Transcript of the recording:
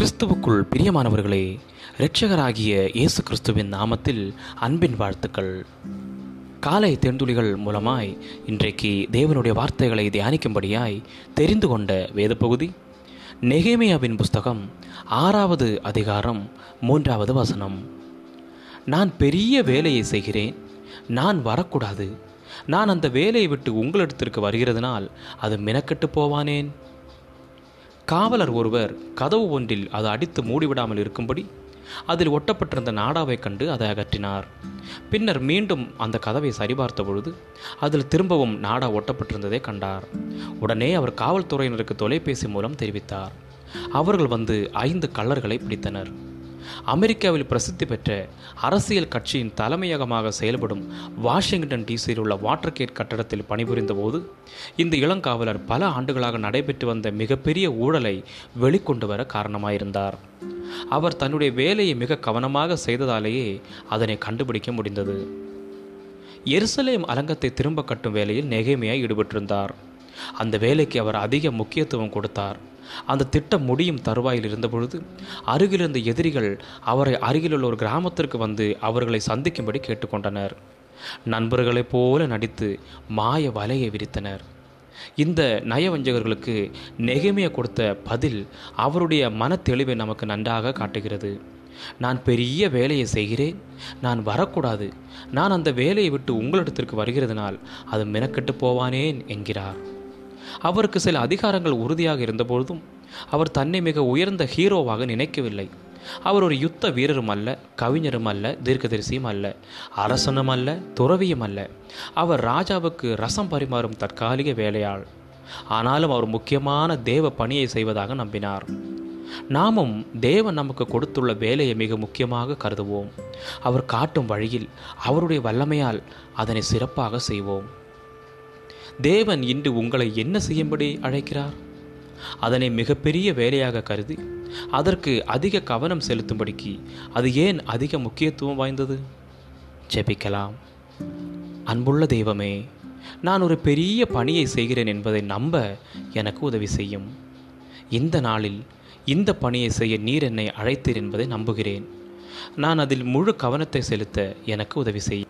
கிறிஸ்துவுக்குள் பிரியமானவர்களே இரட்சகராகிய இயேசு கிறிஸ்துவின் நாமத்தில் அன்பின் வாழ்த்துக்கள். காலை தேர்ந்துளிகள் மூலமாய் இன்றைக்கு தேவனுடைய வார்த்தைகளை தியானிக்கும்படியாய் தெரிந்து கொண்ட வேத பகுதி நெகேமியாவின் புஸ்தகம் ஆறாவது அதிகாரம் மூன்றாவது வசனம். நான் பெரிய வேலையை செய்கிறேன் நான் வரக்கூடாது. நான் அந்த வேலையை விட்டு உங்களிடத்திற்கு வருகிறதுனால் அது மினக்கெட்டு போவானேன்? காவலர் ஒருவர் கதவு ஒன்றில் அது அடித்து மூடிவிடாமல் இருக்கும்படி அதில் ஒட்டப்பட்டிருந்த நாடாவைக் கண்டு அதை அகற்றினார். பின்னர் மீண்டும் அந்த கதவை சரிபார்த்த பொழுது அதில் திரும்பவும் நாடா ஒட்டப்பட்டிருந்ததை கண்டார். உடனே அவர் காவல்துறையினருக்கு தொலைபேசி மூலம் தெரிவித்தார். அவர்கள் வந்து ஐந்து கள்ளர்களை பிடித்தனர். அமெரிக்காவில் பிரசித்தி பெற்ற அரசியல் கட்சியின் தலைமையகமாக செயல்படும் வாஷிங்டன் டிசியில் உள்ள வாட்டர் கேட் கட்டடத்தில் பணிபுரிந்த போது இந்த இளங்காவலர் பல ஆண்டுகளாக நடைபெற்று வந்த மிகப்பெரிய ஊழலை வெளிக்கொண்டு வர காரணமாயிருந்தார். அவர் தன்னுடைய வேலையை மிக கவனமாக செய்ததாலேயே அதனை கண்டுபிடிக்க முடிந்தது. எருசலேம் அலங்கத்தை திரும்ப கட்டும் வேலையில் நெகைமையாய் ஈடுபட்டிருந்தார். அந்த வேலைக்கு அவர் அதிக முக்கியத்துவம் கொடுத்தார். அந்த திட்டம் முடியும் தருவாயில் இருந்தபொழுது அருகிலிருந்த எதிரிகள் அவரை அருகிலுள்ள ஒரு கிராமத்திற்கு வந்து அவர்களை சந்திக்கும்படி கேட்டுக்கொண்டனர். நண்பர்களைப் போல நடித்து மாய வலையை விரித்தனர். இந்த நயவஞ்சகர்களுக்கு நெகமைய கொடுத்த பதில் அவருடைய மனத்தெளிவை நமக்கு நன்றாக காட்டுகிறது. நான் பெரிய வேலையை செய்கிறேன் நான் வரக்கூடாது நான் அந்த வேலையை விட்டு உங்களிடத்திற்கு வருகிறதுனால் அது மெனக்கெட்டு போவானேன் என்கிறார். அவருக்கு சில அதிகாரங்கள் உறுதியாக இருந்தபொழுதும் அவர் தன்னை மிக உயர்ந்த ஹீரோவாக நினைக்கவில்லை. அவர் ஒரு யுத்த வீரரும் அல்ல கவிஞரும் அல்ல தீர்க்கதரிசியும் அல்ல அரசனும் அல்ல துறவியும் அல்ல. அவர் ராஜாவுக்கு ரசம் பரிமாறும் தற்காலிக வேலையாள். ஆனாலும் அவர் முக்கியமான தேவ பணியை செய்வதாக நம்பினார். நாமும் தேவன் நமக்கு கொடுத்துள்ள வேலையை மிக முக்கியமாக கருதுவோம். அவர் காட்டும் வழியில் அவருடைய வல்லமையால் அதனை சிறப்பாக செய்வோம். தேவன் இன்று உங்களை என்ன செய்யும்படி அழைக்கிறார்? அதனை மிகப்பெரிய வேலையாக கருதி அதற்கு அதிக கவனம் செலுத்தும்படிக்கு அது ஏன் அதிக முக்கியத்துவம் வாய்ந்தது? ஜெபிக்கலாம். அன்புள்ள தெய்வமே நான் ஒரு பெரிய பணியை செய்கிறேன் என்பதை நம்ப எனக்கு உதவி செய்யும். இந்த நாளில் இந்த பணியை செய்ய நீர் என்னை அழைத்தீர் என்பதை நம்புகிறேன். நான் அதில் முழு கவனத்தை செலுத்த எனக்கு உதவி செய்யும்.